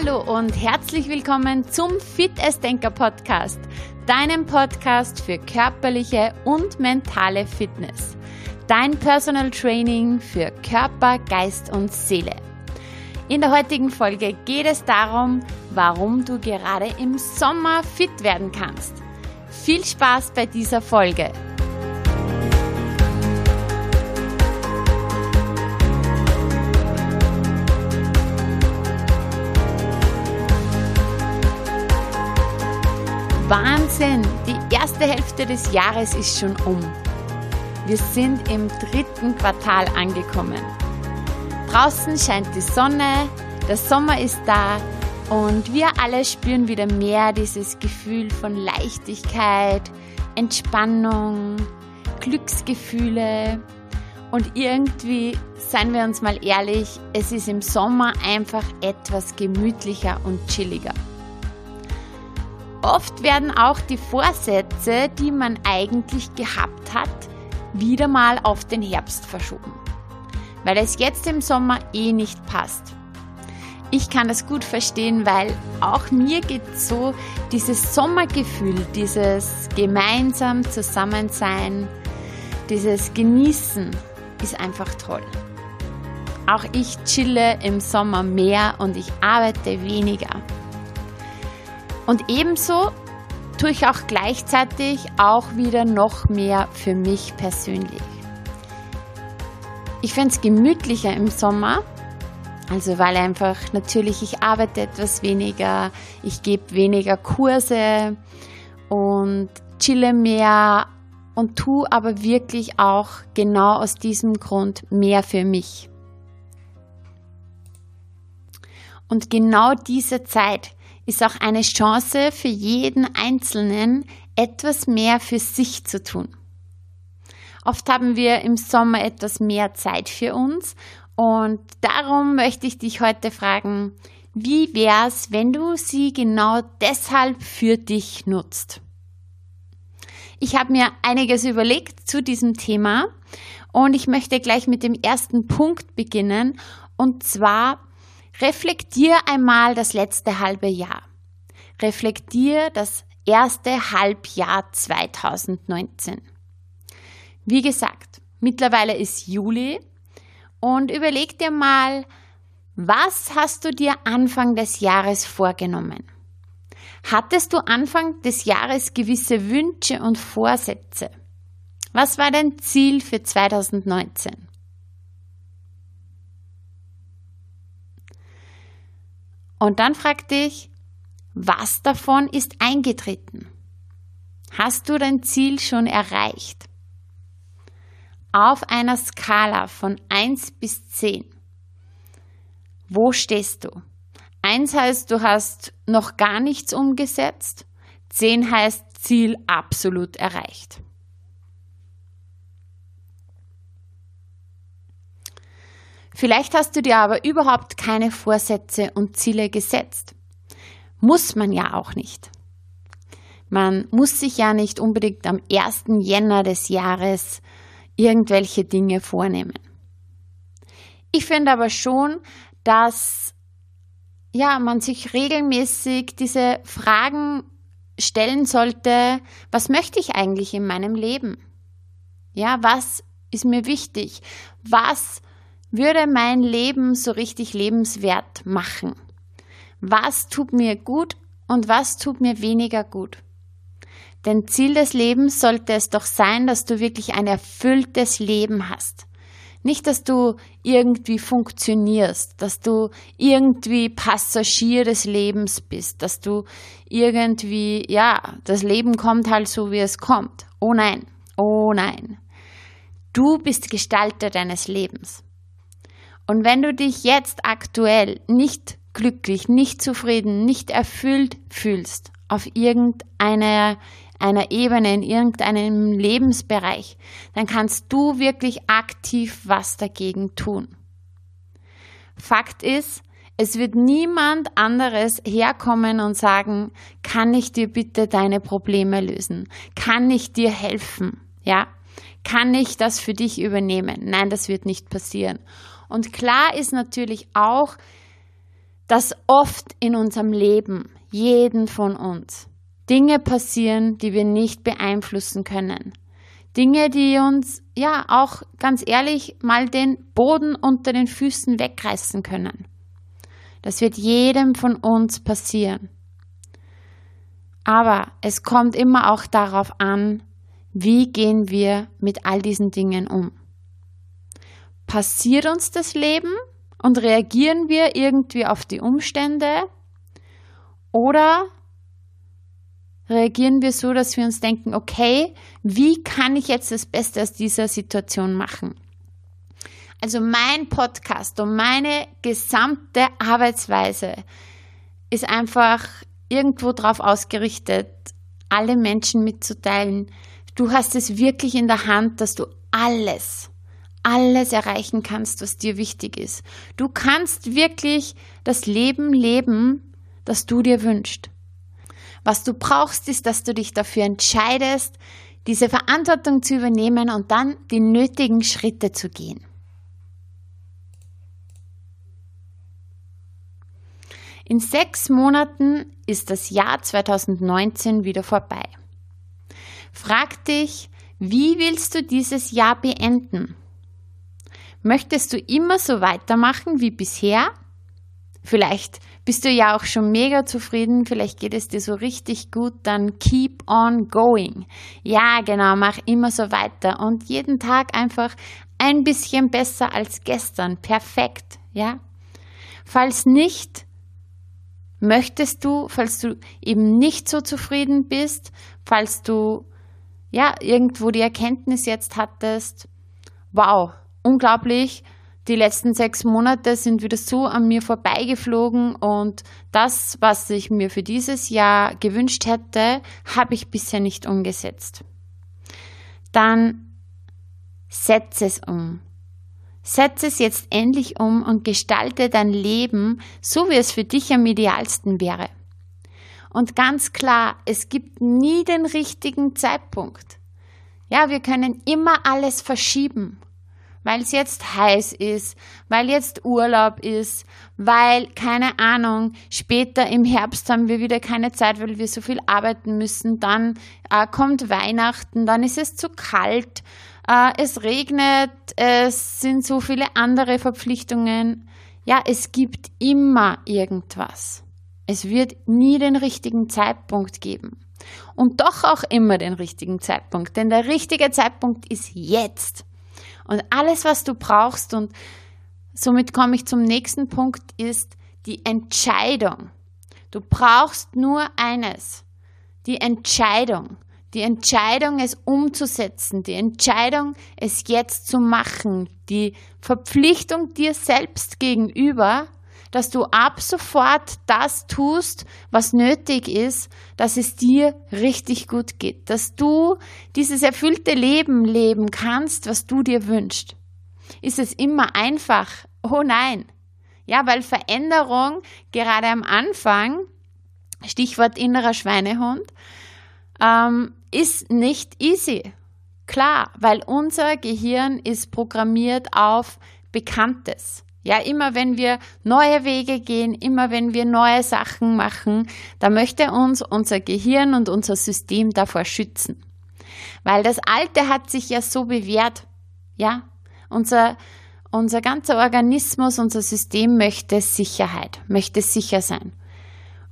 Hallo und herzlich willkommen zum Fit as Denker Podcast, deinem Podcast für körperliche und mentale Fitness. Dein Personal Training für Körper, Geist und Seele. In der heutigen Folge geht es darum, warum du gerade im Sommer fit werden kannst. Viel Spaß bei dieser Folge. Wahnsinn! Die erste Hälfte des Jahres ist schon um. Wir sind im dritten Quartal angekommen. Draußen scheint die Sonne, der Sommer ist da und wir alle spüren wieder mehr dieses Gefühl von Leichtigkeit, Entspannung, Glücksgefühle. Und irgendwie, seien wir uns mal ehrlich, es ist im Sommer einfach etwas gemütlicher und chilliger. Oft werden auch die Vorsätze, die man eigentlich gehabt hat, wieder mal auf den Herbst verschoben, weil es jetzt im Sommer eh nicht passt. Ich kann das gut verstehen, weil auch mir geht so dieses Sommergefühl, dieses gemeinsam Zusammensein, dieses Genießen ist einfach toll. Auch ich chille im Sommer mehr und ich arbeite weniger. Und ebenso tue ich auch gleichzeitig auch wieder noch mehr für mich persönlich. Ich finde es gemütlicher im Sommer, also weil einfach natürlich ich arbeite etwas weniger, ich gebe weniger Kurse und chille mehr und tue aber wirklich auch genau aus diesem Grund mehr für mich. Und genau diese Zeit ist auch eine Chance für jeden Einzelnen, etwas mehr für sich zu tun. Oft haben wir im Sommer etwas mehr Zeit für uns und darum möchte ich dich heute fragen, wie wär's, wenn du sie genau deshalb für dich nutzt? Ich habe mir einiges überlegt zu diesem Thema und ich möchte gleich mit dem ersten Punkt beginnen und zwar Reflektier einmal das letzte halbe Jahr. Reflektier das erste Halbjahr 2019. Wie gesagt, mittlerweile ist Juli und überleg dir mal, was hast du dir Anfang des Jahres vorgenommen? Hattest du Anfang des Jahres gewisse Wünsche und Vorsätze? Was war dein Ziel für 2019? Und dann frag dich, was davon ist eingetreten? Hast du dein Ziel schon erreicht? Auf einer Skala von 1 bis 10. Wo stehst du? 1 heißt, du hast noch gar nichts umgesetzt. 10 heißt Ziel absolut erreicht. Vielleicht hast du dir aber überhaupt keine Vorsätze und Ziele gesetzt. Muss man ja auch nicht. Man muss sich ja nicht unbedingt am 1. Jänner des Jahres irgendwelche Dinge vornehmen. Ich finde aber schon, dass ja, man sich regelmäßig diese Fragen stellen sollte, was möchte ich eigentlich in meinem Leben? Ja, was ist mir wichtig? Was würde mein Leben so richtig lebenswert machen? Was tut mir gut und was tut mir weniger gut? Denn Ziel des Lebens sollte es doch sein, dass du wirklich ein erfülltes Leben hast. Nicht, dass du irgendwie funktionierst, dass du irgendwie Passagier des Lebens bist, dass du irgendwie, ja, das Leben kommt halt so, wie es kommt. Oh nein, oh nein. Du bist Gestalter deines Lebens. Und wenn du dich jetzt aktuell nicht glücklich, nicht zufrieden, nicht erfüllt fühlst auf irgendeiner einer Ebene, in irgendeinem Lebensbereich, dann kannst du wirklich aktiv was dagegen tun. Fakt ist, es wird niemand anderes herkommen und sagen, kann ich dir bitte deine Probleme lösen? Kann ich dir helfen? Ja? Kann ich das für dich übernehmen? Nein, das wird nicht passieren. Und klar ist natürlich auch, dass oft in unserem Leben, jeden von uns, Dinge passieren, die wir nicht beeinflussen können. Dinge, die uns, ja, auch ganz ehrlich, mal den Boden unter den Füßen wegreißen können. Das wird jedem von uns passieren. Aber es kommt immer auch darauf an, wie gehen wir mit all diesen Dingen um. Passiert uns das Leben und reagieren wir irgendwie auf die Umstände oder reagieren wir so, dass wir uns denken, okay, wie kann ich jetzt das Beste aus dieser Situation machen? Also mein Podcast und meine gesamte Arbeitsweise ist einfach irgendwo darauf ausgerichtet, alle Menschen mitzuteilen. Du hast es wirklich in der Hand, dass du alles, alles erreichen kannst, was dir wichtig ist. Du kannst wirklich das Leben leben, das du dir wünschst. Was du brauchst, ist, dass du dich dafür entscheidest, diese Verantwortung zu übernehmen und dann die nötigen Schritte zu gehen. In sechs Monaten ist das Jahr 2019 wieder vorbei. Frag dich, wie willst du dieses Jahr beenden? Möchtest du immer so weitermachen wie bisher? Vielleicht bist du ja auch schon mega zufrieden, vielleicht geht es dir so richtig gut, dann keep on going. Ja, genau, mach immer so weiter und jeden Tag einfach ein bisschen besser als gestern. Perfekt, ja? Falls nicht, möchtest du, falls du eben nicht so zufrieden bist, falls du ja irgendwo die Erkenntnis jetzt hattest, wow, unglaublich, die letzten sechs Monate sind wieder so an mir vorbeigeflogen und das, was ich mir für dieses Jahr gewünscht hätte, habe ich bisher nicht umgesetzt. Dann setze es um. Setze es jetzt endlich um und gestalte dein Leben so, wie es für dich am idealsten wäre. Und ganz klar, es gibt nie den richtigen Zeitpunkt. Ja, wir können immer alles verschieben weil es jetzt heiß ist, weil jetzt Urlaub ist, weil, keine Ahnung, später im Herbst haben wir wieder keine Zeit, weil wir so viel arbeiten müssen, dann äh, kommt Weihnachten, dann ist es zu kalt, äh, es regnet, es sind so viele andere Verpflichtungen. Ja, es gibt immer irgendwas. Es wird nie den richtigen Zeitpunkt geben. Und doch auch immer den richtigen Zeitpunkt, denn der richtige Zeitpunkt ist jetzt. Und alles, was du brauchst, und somit komme ich zum nächsten Punkt, ist die Entscheidung. Du brauchst nur eines, die Entscheidung. Die Entscheidung, es umzusetzen, die Entscheidung, es jetzt zu machen, die Verpflichtung dir selbst gegenüber, dass du ab sofort das tust, was nötig ist, dass es dir richtig gut geht, dass du dieses erfüllte Leben leben kannst, was du dir wünschst. Ist es immer einfach? Oh nein. Ja, weil Veränderung gerade am Anfang, Stichwort innerer Schweinehund, ähm, ist nicht easy. Klar, weil unser Gehirn ist programmiert auf Bekanntes. Ja, immer wenn wir neue Wege gehen, immer wenn wir neue Sachen machen, da möchte uns unser Gehirn und unser System davor schützen. Weil das Alte hat sich ja so bewährt. Ja, unser, unser ganzer Organismus, unser System möchte Sicherheit, möchte sicher sein.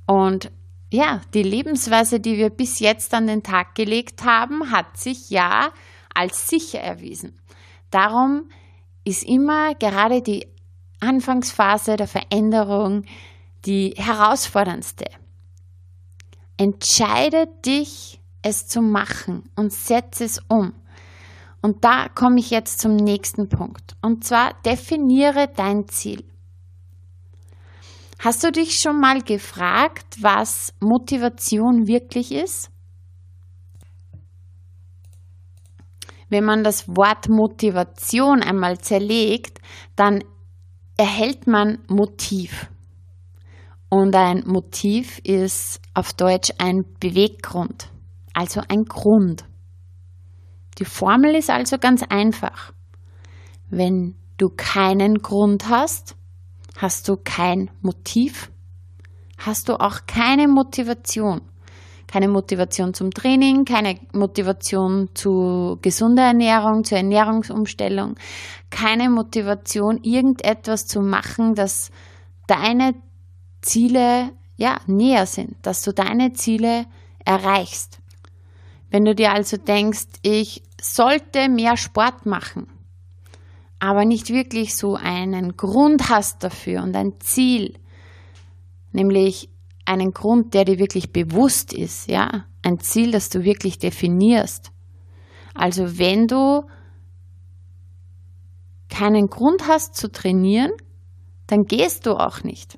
Und ja, die Lebensweise, die wir bis jetzt an den Tag gelegt haben, hat sich ja als sicher erwiesen. Darum ist immer gerade die Anfangsphase der Veränderung die herausforderndste. Entscheide dich, es zu machen und setze es um. Und da komme ich jetzt zum nächsten Punkt. Und zwar definiere dein Ziel. Hast du dich schon mal gefragt, was Motivation wirklich ist? Wenn man das Wort Motivation einmal zerlegt, dann erhält man Motiv. Und ein Motiv ist auf Deutsch ein Beweggrund, also ein Grund. Die Formel ist also ganz einfach. Wenn du keinen Grund hast, hast du kein Motiv, hast du auch keine Motivation. Keine Motivation zum Training, keine Motivation zu gesunder Ernährung, zur Ernährungsumstellung, keine Motivation, irgendetwas zu machen, das deine Ziele ja, näher sind, dass du deine Ziele erreichst. Wenn du dir also denkst, ich sollte mehr Sport machen, aber nicht wirklich so einen Grund hast dafür und ein Ziel, nämlich einen Grund, der dir wirklich bewusst ist, ja, ein Ziel, das du wirklich definierst. Also wenn du keinen Grund hast zu trainieren, dann gehst du auch nicht.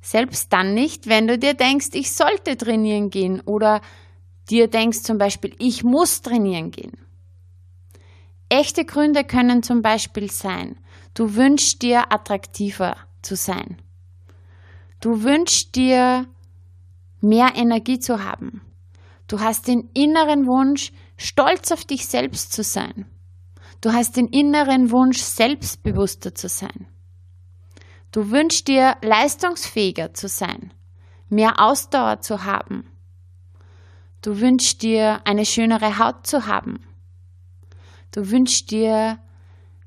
Selbst dann nicht, wenn du dir denkst, ich sollte trainieren gehen oder dir denkst zum Beispiel, ich muss trainieren gehen. Echte Gründe können zum Beispiel sein, du wünschst dir attraktiver zu sein. Du wünschst dir mehr Energie zu haben. Du hast den inneren Wunsch, stolz auf dich selbst zu sein. Du hast den inneren Wunsch, selbstbewusster zu sein. Du wünschst dir leistungsfähiger zu sein, mehr Ausdauer zu haben. Du wünschst dir eine schönere Haut zu haben. Du wünschst dir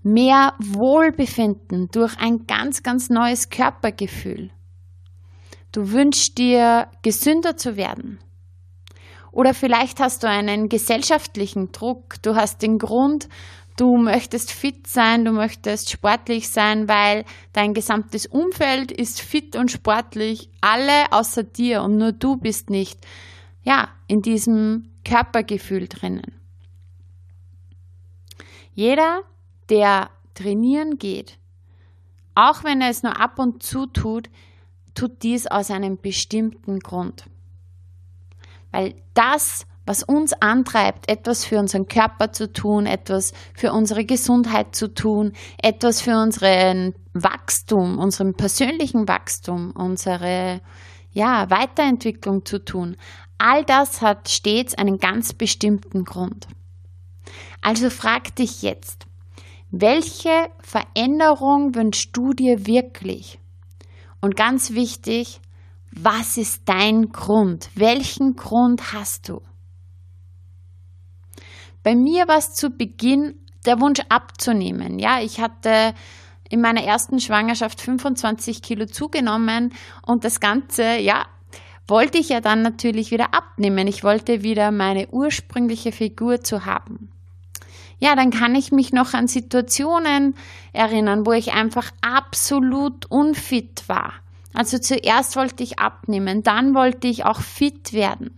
mehr Wohlbefinden durch ein ganz, ganz neues Körpergefühl. Du wünschst dir gesünder zu werden. Oder vielleicht hast du einen gesellschaftlichen Druck. Du hast den Grund, du möchtest fit sein, du möchtest sportlich sein, weil dein gesamtes Umfeld ist fit und sportlich, alle außer dir und nur du bist nicht, ja, in diesem Körpergefühl drinnen. Jeder, der trainieren geht, auch wenn er es nur ab und zu tut, tut dies aus einem bestimmten Grund. Weil das, was uns antreibt, etwas für unseren Körper zu tun, etwas für unsere Gesundheit zu tun, etwas für unseren Wachstum, unseren persönlichen Wachstum, unsere ja, Weiterentwicklung zu tun, all das hat stets einen ganz bestimmten Grund. Also frag dich jetzt, welche Veränderung wünschst du dir wirklich? Und ganz wichtig, was ist dein Grund? Welchen Grund hast du? Bei mir war es zu Beginn der Wunsch abzunehmen. Ja, ich hatte in meiner ersten Schwangerschaft 25 Kilo zugenommen und das Ganze, ja, wollte ich ja dann natürlich wieder abnehmen. Ich wollte wieder meine ursprüngliche Figur zu haben ja, dann kann ich mich noch an Situationen erinnern, wo ich einfach absolut unfit war. Also zuerst wollte ich abnehmen, dann wollte ich auch fit werden.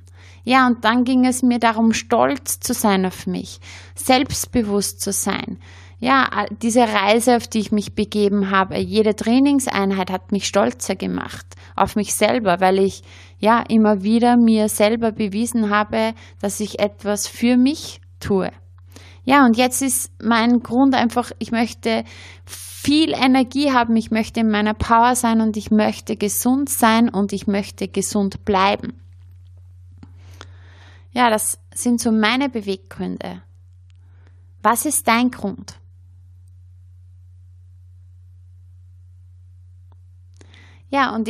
Ja, und dann ging es mir darum, stolz zu sein auf mich, selbstbewusst zu sein. Ja, diese Reise, auf die ich mich begeben habe, jede Trainingseinheit hat mich stolzer gemacht auf mich selber, weil ich ja immer wieder mir selber bewiesen habe, dass ich etwas für mich tue. Ja, und jetzt ist mein Grund einfach, ich möchte viel Energie haben, ich möchte in meiner Power sein und ich möchte gesund sein und ich möchte gesund bleiben. Ja, das sind so meine Beweggründe. Was ist dein Grund? Ja, und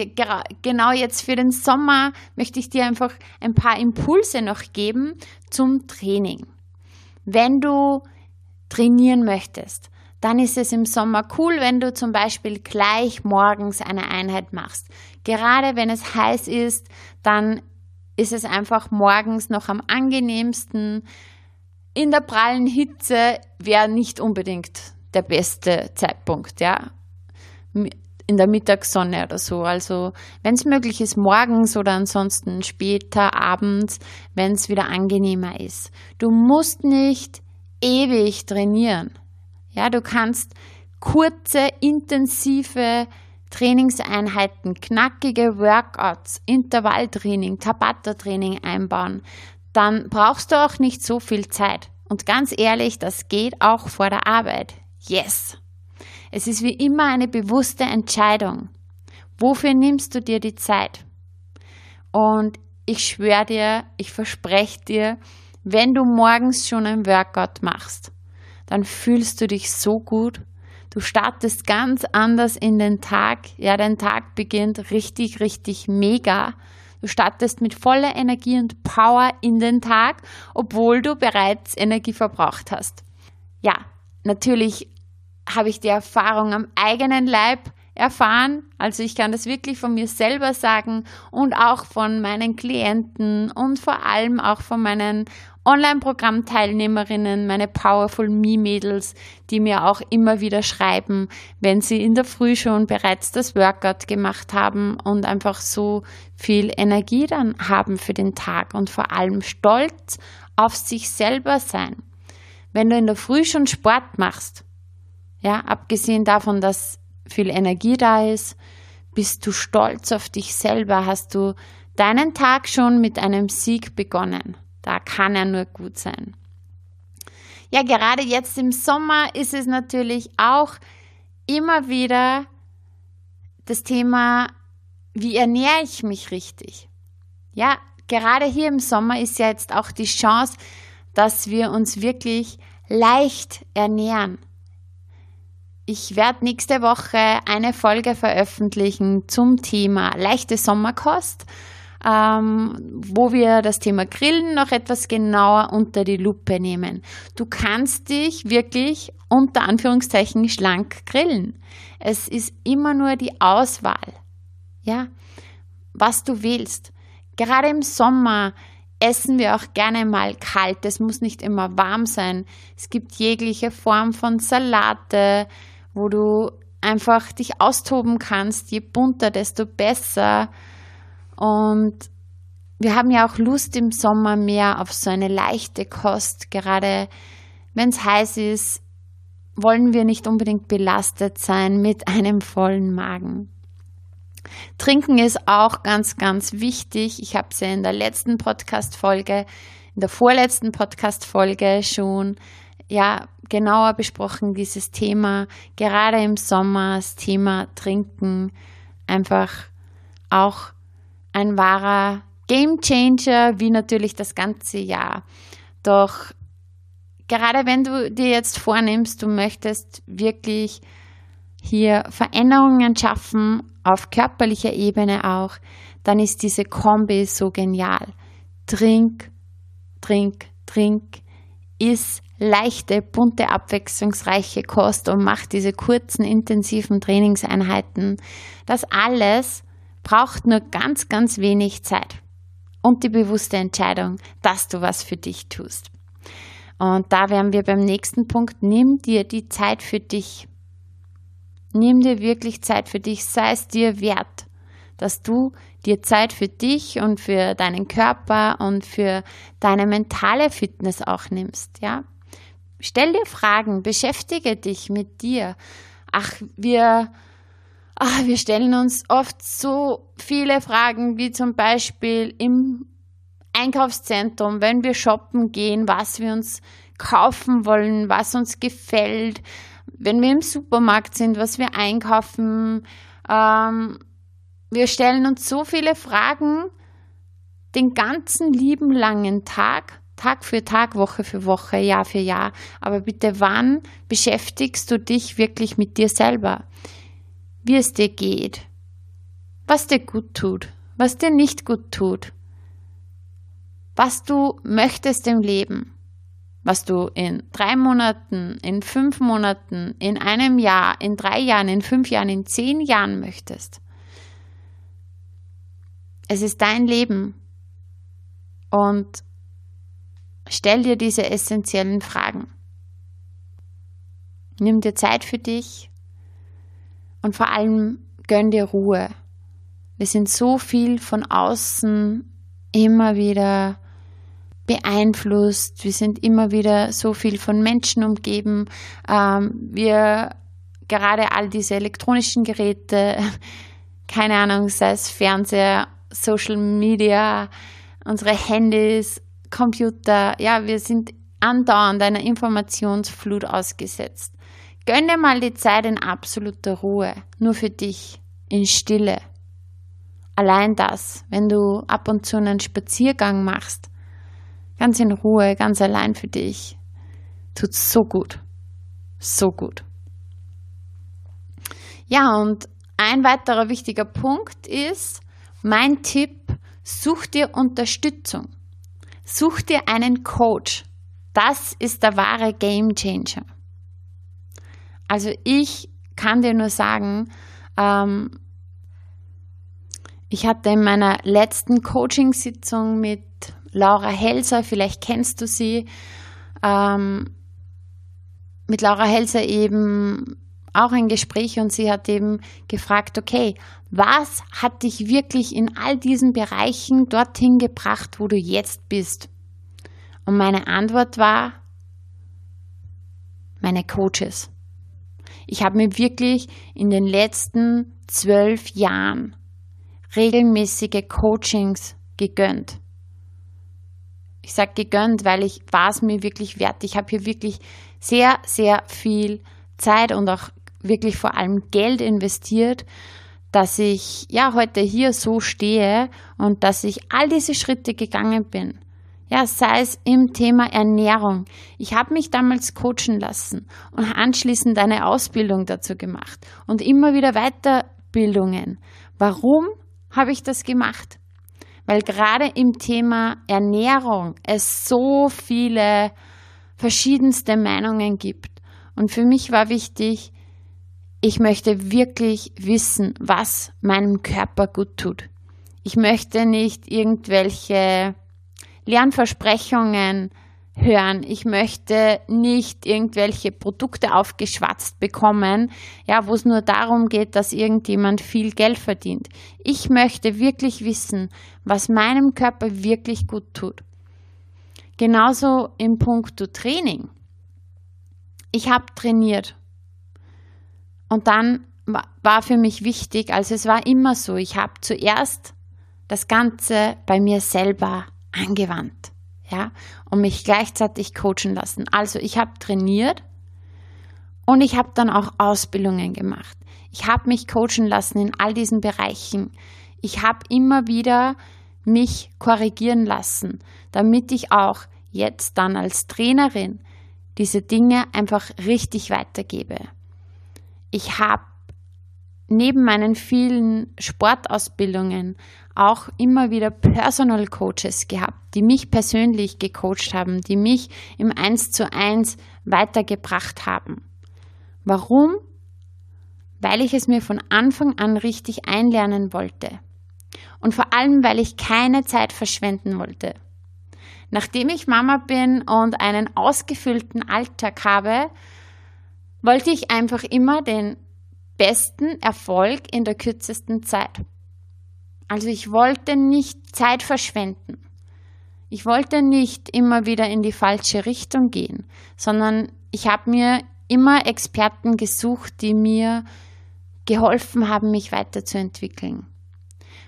genau jetzt für den Sommer möchte ich dir einfach ein paar Impulse noch geben zum Training. Wenn du trainieren möchtest, dann ist es im Sommer cool, wenn du zum Beispiel gleich morgens eine Einheit machst. Gerade wenn es heiß ist, dann ist es einfach morgens noch am angenehmsten. In der prallen Hitze wäre nicht unbedingt der beste Zeitpunkt, ja in der Mittagssonne oder so. Also wenn es möglich ist, morgens oder ansonsten später, abends, wenn es wieder angenehmer ist. Du musst nicht ewig trainieren. Ja, du kannst kurze, intensive Trainingseinheiten, knackige Workouts, Intervalltraining, Tabata-Training einbauen. Dann brauchst du auch nicht so viel Zeit. Und ganz ehrlich, das geht auch vor der Arbeit. Yes! Es ist wie immer eine bewusste Entscheidung. Wofür nimmst du dir die Zeit? Und ich schwöre dir, ich verspreche dir, wenn du morgens schon ein Workout machst, dann fühlst du dich so gut, Du startest ganz anders in den Tag. Ja, dein Tag beginnt richtig, richtig mega. Du startest mit voller Energie und Power in den Tag, obwohl du bereits Energie verbraucht hast. Ja, natürlich habe ich die Erfahrung am eigenen Leib erfahren. Also ich kann das wirklich von mir selber sagen und auch von meinen Klienten und vor allem auch von meinen Online-Programm-Teilnehmerinnen, meine Powerful Me-Mädels, die mir auch immer wieder schreiben, wenn sie in der Früh schon bereits das Workout gemacht haben und einfach so viel Energie dann haben für den Tag und vor allem stolz auf sich selber sein. Wenn du in der Früh schon Sport machst, ja, abgesehen davon, dass viel Energie da ist, bist du stolz auf dich selber, hast du deinen Tag schon mit einem Sieg begonnen. Da kann er nur gut sein. Ja, gerade jetzt im Sommer ist es natürlich auch immer wieder das Thema, wie ernähre ich mich richtig? Ja, gerade hier im Sommer ist ja jetzt auch die Chance, dass wir uns wirklich leicht ernähren. Ich werde nächste Woche eine Folge veröffentlichen zum Thema leichte Sommerkost, ähm, wo wir das Thema Grillen noch etwas genauer unter die Lupe nehmen. Du kannst dich wirklich unter Anführungszeichen schlank grillen. Es ist immer nur die Auswahl, ja, was du willst. Gerade im Sommer essen wir auch gerne mal kalt. Es muss nicht immer warm sein. Es gibt jegliche Form von Salate, wo du einfach dich austoben kannst. Je bunter, desto besser. Und wir haben ja auch Lust im Sommer mehr auf so eine leichte Kost. Gerade wenn es heiß ist, wollen wir nicht unbedingt belastet sein mit einem vollen Magen. Trinken ist auch ganz, ganz wichtig. Ich habe es ja in der letzten Podcast-Folge, in der vorletzten Podcast-Folge schon ja, genauer besprochen, dieses Thema, gerade im Sommer, das Thema Trinken, einfach auch ein wahrer Game Changer, wie natürlich das ganze Jahr. Doch gerade wenn du dir jetzt vornimmst, du möchtest wirklich hier Veränderungen schaffen, auf körperlicher Ebene auch, dann ist diese Kombi so genial. Trink, trink, trink, iss leichte, bunte, abwechslungsreiche Kost und macht diese kurzen, intensiven Trainingseinheiten. Das alles braucht nur ganz, ganz wenig Zeit und die bewusste Entscheidung, dass du was für dich tust. Und da wären wir beim nächsten Punkt. Nimm dir die Zeit für dich. Nimm dir wirklich Zeit für dich. Sei es dir wert, dass du dir Zeit für dich und für deinen Körper und für deine mentale Fitness auch nimmst. Ja, Stell dir Fragen, beschäftige dich mit dir. Ach, wir, ach, wir stellen uns oft so viele Fragen, wie zum Beispiel im Einkaufszentrum, wenn wir shoppen gehen, was wir uns kaufen wollen, was uns gefällt, wenn wir im Supermarkt sind, was wir einkaufen. Ähm, wir stellen uns so viele Fragen den ganzen lieben langen Tag Tag für Tag, Woche für Woche, Jahr für Jahr. Aber bitte, wann beschäftigst du dich wirklich mit dir selber? Wie es dir geht? Was dir gut tut? Was dir nicht gut tut? Was du möchtest im Leben? Was du in drei Monaten, in fünf Monaten, in einem Jahr, in drei Jahren, in fünf Jahren, in zehn Jahren möchtest? Es ist dein Leben. Und Stell dir diese essentiellen Fragen. Nimm dir Zeit für dich und vor allem gönn dir Ruhe. Wir sind so viel von außen immer wieder beeinflusst. Wir sind immer wieder so viel von Menschen umgeben. Ähm, wir gerade all diese elektronischen Geräte, keine Ahnung, sei es Fernseher, Social Media, unsere Handys, Computer, ja, wir sind andauernd einer Informationsflut ausgesetzt. Gönn dir mal die Zeit in absoluter Ruhe, nur für dich, in Stille. Allein das, wenn du ab und zu einen Spaziergang machst, ganz in Ruhe, ganz allein für dich, tut so gut, so gut. Ja, und ein weiterer wichtiger Punkt ist, mein Tipp, such dir Unterstützung. Such dir einen Coach. Das ist der wahre Game Changer. Also ich kann dir nur sagen, ähm, ich hatte in meiner letzten Coaching-Sitzung mit Laura Helser, vielleicht kennst du sie, ähm, mit Laura Helser eben auch ein Gespräch und sie hat eben gefragt, okay, was hat dich wirklich in all diesen Bereichen dorthin gebracht, wo du jetzt bist? Und meine Antwort war, meine Coaches. Ich habe mir wirklich in den letzten zwölf Jahren regelmäßige Coachings gegönnt. Ich sage gegönnt, weil ich war es mir wirklich wert. Ich habe hier wirklich sehr, sehr viel Zeit und auch wirklich vor allem Geld investiert, dass ich ja heute hier so stehe und dass ich all diese Schritte gegangen bin. Ja, sei es im Thema Ernährung. Ich habe mich damals coachen lassen und anschließend eine Ausbildung dazu gemacht und immer wieder Weiterbildungen. Warum habe ich das gemacht? Weil gerade im Thema Ernährung es so viele verschiedenste Meinungen gibt. Und für mich war wichtig, ich möchte wirklich wissen, was meinem Körper gut tut. Ich möchte nicht irgendwelche Lernversprechungen hören. Ich möchte nicht irgendwelche Produkte aufgeschwatzt bekommen, ja, wo es nur darum geht, dass irgendjemand viel Geld verdient. Ich möchte wirklich wissen, was meinem Körper wirklich gut tut. Genauso im Punkto Training. Ich habe trainiert und dann war für mich wichtig, also es war immer so, ich habe zuerst das Ganze bei mir selber angewandt ja, und mich gleichzeitig coachen lassen. Also ich habe trainiert und ich habe dann auch Ausbildungen gemacht. Ich habe mich coachen lassen in all diesen Bereichen. Ich habe immer wieder mich korrigieren lassen, damit ich auch jetzt dann als Trainerin diese Dinge einfach richtig weitergebe. Ich habe neben meinen vielen Sportausbildungen auch immer wieder Personal Coaches gehabt, die mich persönlich gecoacht haben, die mich im Eins zu eins weitergebracht haben. Warum? Weil ich es mir von Anfang an richtig einlernen wollte. Und vor allem, weil ich keine Zeit verschwenden wollte. Nachdem ich Mama bin und einen ausgefüllten Alltag habe, wollte ich einfach immer den besten Erfolg in der kürzesten Zeit. Also ich wollte nicht Zeit verschwenden. Ich wollte nicht immer wieder in die falsche Richtung gehen, sondern ich habe mir immer Experten gesucht, die mir geholfen haben, mich weiterzuentwickeln.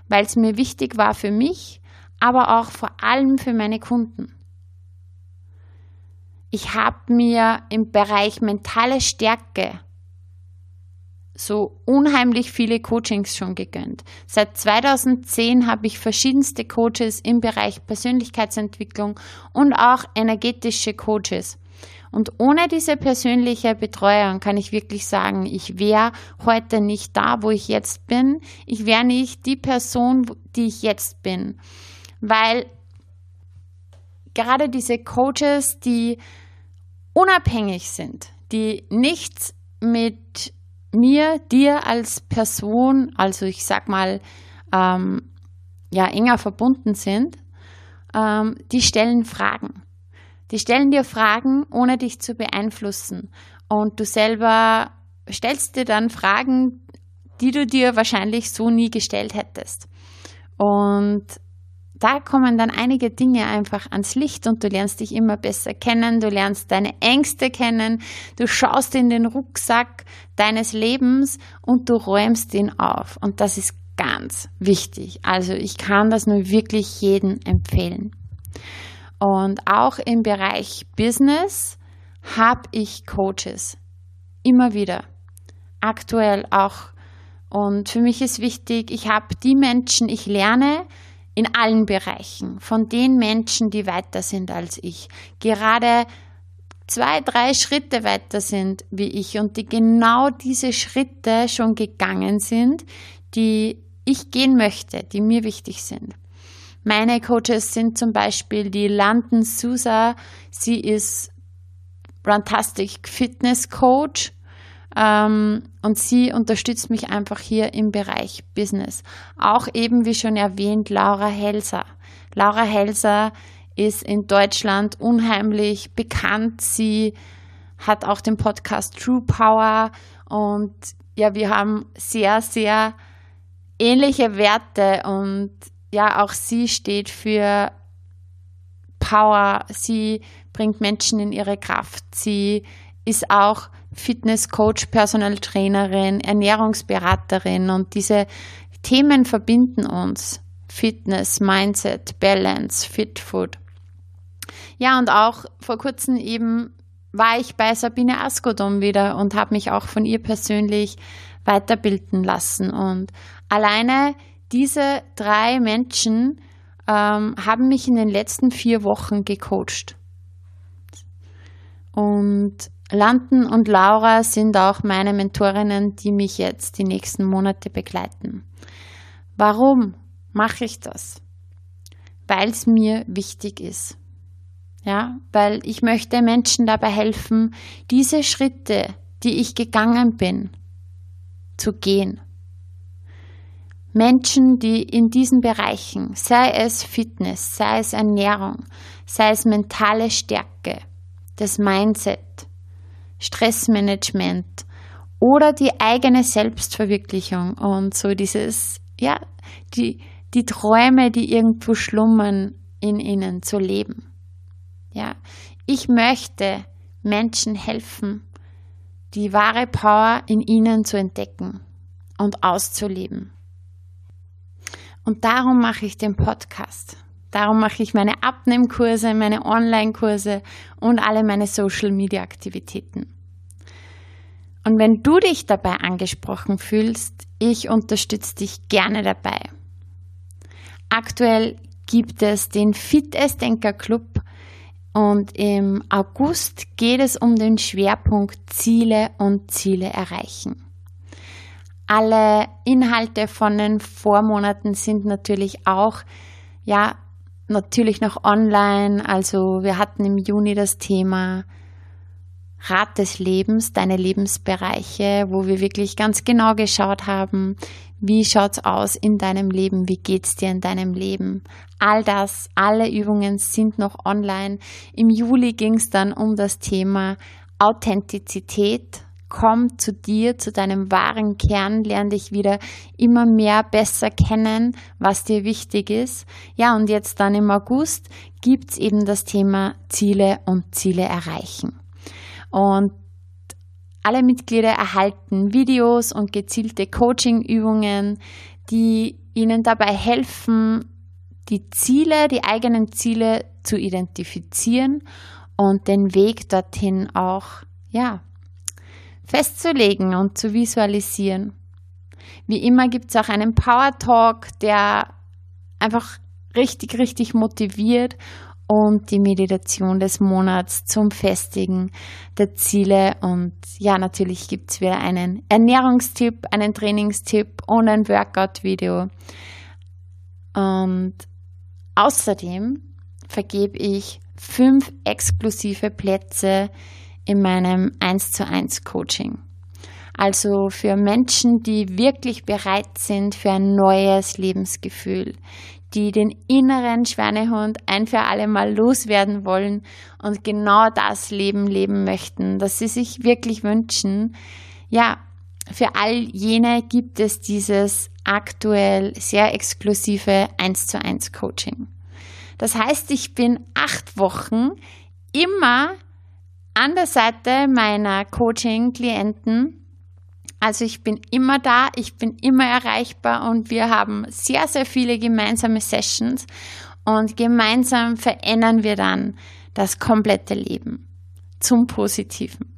Weil es mir wichtig war für mich, aber auch vor allem für meine Kunden. Ich habe mir im Bereich mentale Stärke so unheimlich viele Coachings schon gegönnt. Seit 2010 habe ich verschiedenste Coaches im Bereich Persönlichkeitsentwicklung und auch energetische Coaches. Und ohne diese persönliche Betreuung kann ich wirklich sagen, ich wäre heute nicht da, wo ich jetzt bin. Ich wäre nicht die Person, die ich jetzt bin. Weil gerade diese Coaches, die unabhängig sind, die nichts mit mir, dir als Person, also ich sag mal, ähm, ja, enger verbunden sind, ähm, die stellen Fragen. Die stellen dir Fragen, ohne dich zu beeinflussen. Und du selber stellst dir dann Fragen, die du dir wahrscheinlich so nie gestellt hättest. Und da kommen dann einige Dinge einfach ans Licht und du lernst dich immer besser kennen, du lernst deine Ängste kennen, du schaust in den Rucksack deines Lebens und du räumst ihn auf. Und das ist ganz wichtig. Also ich kann das nur wirklich jedem empfehlen. Und auch im Bereich Business habe ich Coaches. Immer wieder. Aktuell auch. Und für mich ist wichtig, ich habe die Menschen, ich lerne, in allen Bereichen, von den Menschen, die weiter sind als ich. Gerade zwei, drei Schritte weiter sind wie ich und die genau diese Schritte schon gegangen sind, die ich gehen möchte, die mir wichtig sind. Meine Coaches sind zum Beispiel die London Sousa. Sie ist Runtastic Fitness Coach und sie unterstützt mich einfach hier im Bereich Business. Auch eben, wie schon erwähnt, Laura Helser. Laura Helser ist in Deutschland unheimlich bekannt. Sie hat auch den Podcast True Power und ja, wir haben sehr, sehr ähnliche Werte und ja, auch sie steht für Power. Sie bringt Menschen in ihre Kraft. Sie ist auch Fitness-Coach, Personal Trainerin, Ernährungsberaterin und diese Themen verbinden uns. Fitness, Mindset, Balance, Fit Food. Ja, und auch vor kurzem eben war ich bei Sabine Askodom wieder und habe mich auch von ihr persönlich weiterbilden lassen. Und alleine diese drei Menschen ähm, haben mich in den letzten vier Wochen gecoacht. Und Landen und Laura sind auch meine Mentorinnen, die mich jetzt die nächsten Monate begleiten. Warum mache ich das? Weil es mir wichtig ist. Ja, weil ich möchte Menschen dabei helfen, diese Schritte, die ich gegangen bin, zu gehen. Menschen, die in diesen Bereichen, sei es Fitness, sei es Ernährung, sei es mentale Stärke, das Mindset, Stressmanagement oder die eigene Selbstverwirklichung und so dieses, ja, die, die Träume, die irgendwo schlummern in ihnen zu leben. Ja, ich möchte Menschen helfen, die wahre Power in ihnen zu entdecken und auszuleben. Und darum mache ich den Podcast. Darum mache ich meine Abnehmkurse, meine Online-Kurse und alle meine Social-Media-Aktivitäten. Und wenn du dich dabei angesprochen fühlst, ich unterstütze dich gerne dabei. Aktuell gibt es den Fit Denker Club und im August geht es um den Schwerpunkt Ziele und Ziele erreichen. Alle Inhalte von den Vormonaten sind natürlich auch, ja, natürlich noch online. Also wir hatten im Juni das Thema Rat des Lebens, deine Lebensbereiche, wo wir wirklich ganz genau geschaut haben, wie schaut's aus in deinem Leben, wie geht's dir in deinem Leben. All das, alle Übungen sind noch online. Im Juli ging's dann um das Thema Authentizität, komm zu dir, zu deinem wahren Kern, lern dich wieder immer mehr besser kennen, was dir wichtig ist. Ja, und jetzt dann im August gibt's eben das Thema Ziele und Ziele erreichen. Und alle Mitglieder erhalten Videos und gezielte Coaching-Übungen, die ihnen dabei helfen, die Ziele, die eigenen Ziele zu identifizieren und den Weg dorthin auch, ja, festzulegen und zu visualisieren. Wie immer gibt es auch einen Power Talk, der einfach richtig, richtig motiviert und die Meditation des Monats zum Festigen der Ziele. Und ja, natürlich gibt es wieder einen Ernährungstipp, einen Trainingstipp und ein Workout-Video. Und außerdem vergebe ich fünf exklusive Plätze in meinem 1 zu 1 Coaching. Also für Menschen, die wirklich bereit sind für ein neues Lebensgefühl, die den inneren Schweinehund ein für alle Mal loswerden wollen und genau das Leben leben möchten, das sie sich wirklich wünschen. Ja, für all jene gibt es dieses aktuell sehr exklusive 1 zu 1 Coaching. Das heißt, ich bin acht Wochen immer an der Seite meiner Coaching-Klienten. Also ich bin immer da, ich bin immer erreichbar und wir haben sehr, sehr viele gemeinsame Sessions und gemeinsam verändern wir dann das komplette Leben zum Positiven.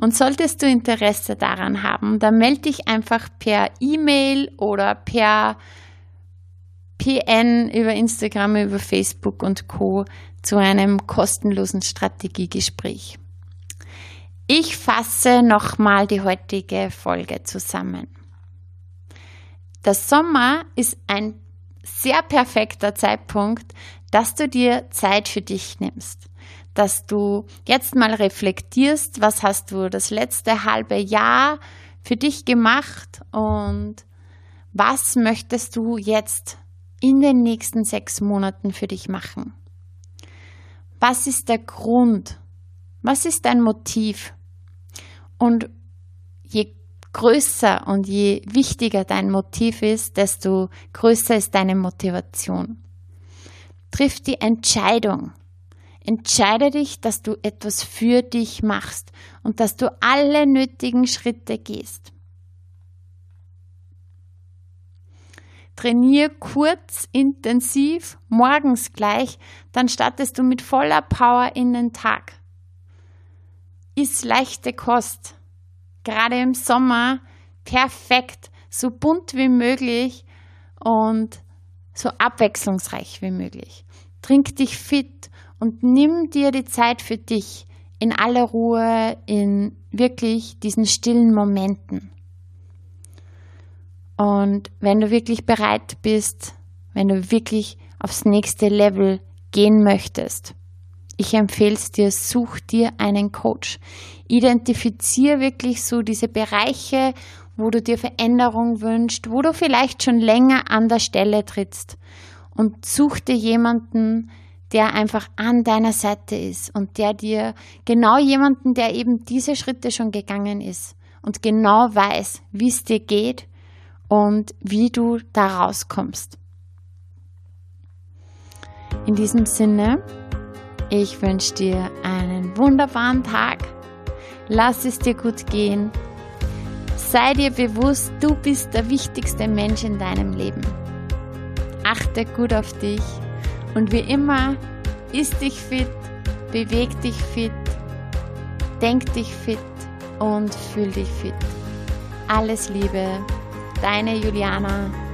Und solltest du Interesse daran haben, dann melde dich einfach per E-Mail oder per PN über Instagram, über Facebook und Co zu einem kostenlosen Strategiegespräch. Ich fasse nochmal die heutige Folge zusammen. Der Sommer ist ein sehr perfekter Zeitpunkt, dass du dir Zeit für dich nimmst. Dass du jetzt mal reflektierst, was hast du das letzte halbe Jahr für dich gemacht und was möchtest du jetzt in den nächsten sechs Monaten für dich machen? Was ist der Grund? Was ist dein Motiv? Und je größer und je wichtiger dein Motiv ist, desto größer ist deine Motivation. Triff die Entscheidung. Entscheide dich, dass du etwas für dich machst und dass du alle nötigen Schritte gehst. Trainier kurz, intensiv, morgens gleich, dann startest du mit voller Power in den Tag. Iss leichte Kost gerade im Sommer perfekt, so bunt wie möglich und so abwechslungsreich wie möglich. Trink dich fit und nimm dir die Zeit für dich in aller Ruhe, in wirklich diesen stillen Momenten. Und wenn du wirklich bereit bist, wenn du wirklich aufs nächste Level gehen möchtest, ich empfehle es dir, such dir einen Coach. Identifizier wirklich so diese Bereiche, wo du dir Veränderung wünschst, wo du vielleicht schon länger an der Stelle trittst. Und such dir jemanden, der einfach an deiner Seite ist und der dir genau jemanden, der eben diese Schritte schon gegangen ist und genau weiß, wie es dir geht und wie du da rauskommst. In diesem Sinne ich wünsche dir einen wunderbaren Tag. Lass es dir gut gehen. Sei dir bewusst, du bist der wichtigste Mensch in deinem Leben. Achte gut auf dich und wie immer, isst dich fit, beweg dich fit, denk dich fit und fühl dich fit. Alles Liebe, deine Juliana.